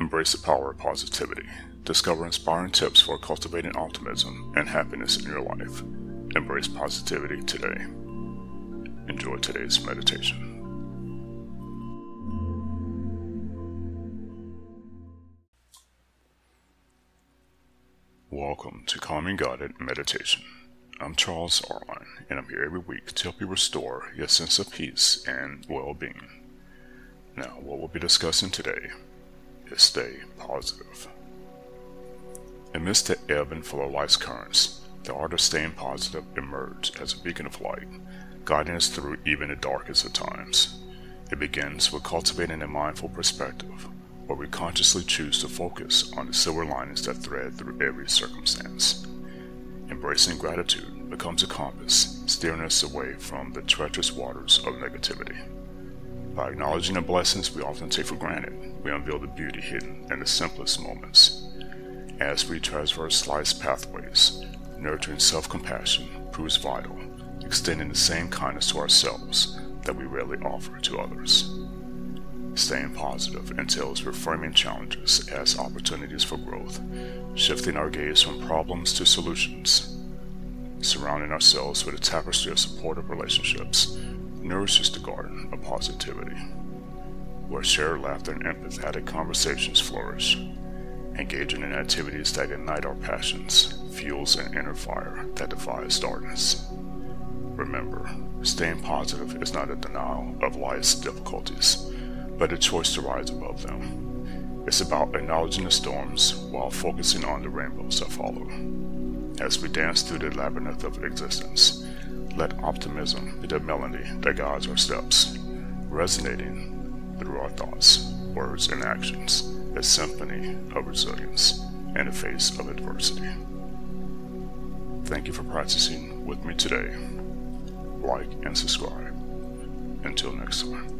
Embrace the power of positivity. Discover inspiring tips for cultivating optimism and happiness in your life. Embrace positivity today. Enjoy today's meditation. Welcome to Calming Guided Meditation. I'm Charles Arline, and I'm here every week to help you restore your sense of peace and well being. Now, what we'll be discussing today is stay positive. Amidst the ebb and flow of life's currents, the art of staying positive emerged as a beacon of light, guiding us through even the darkest of times. It begins with cultivating a mindful perspective, where we consciously choose to focus on the silver linings that thread through every circumstance. Embracing gratitude becomes a compass, steering us away from the treacherous waters of negativity. By acknowledging the blessings we often take for granted, we unveil the beauty hidden in the simplest moments. As we traverse life's pathways, nurturing self compassion proves vital, extending the same kindness to ourselves that we rarely offer to others. Staying positive entails reframing challenges as opportunities for growth, shifting our gaze from problems to solutions. Surrounding ourselves with a tapestry of supportive relationships nourishes the garden of positivity, where shared laughter and empathetic conversations flourish. Engaging in activities that ignite our passions fuels an inner fire that defies darkness. Remember, staying positive is not a denial of life's difficulties but a choice to rise above them. It's about acknowledging the storms while focusing on the rainbows that follow. As we dance through the labyrinth of existence, let optimism be the melody that guides our steps, resonating through our thoughts, words, and actions, a symphony of resilience in the face of adversity. Thank you for practicing with me today. Like and subscribe. Until next time.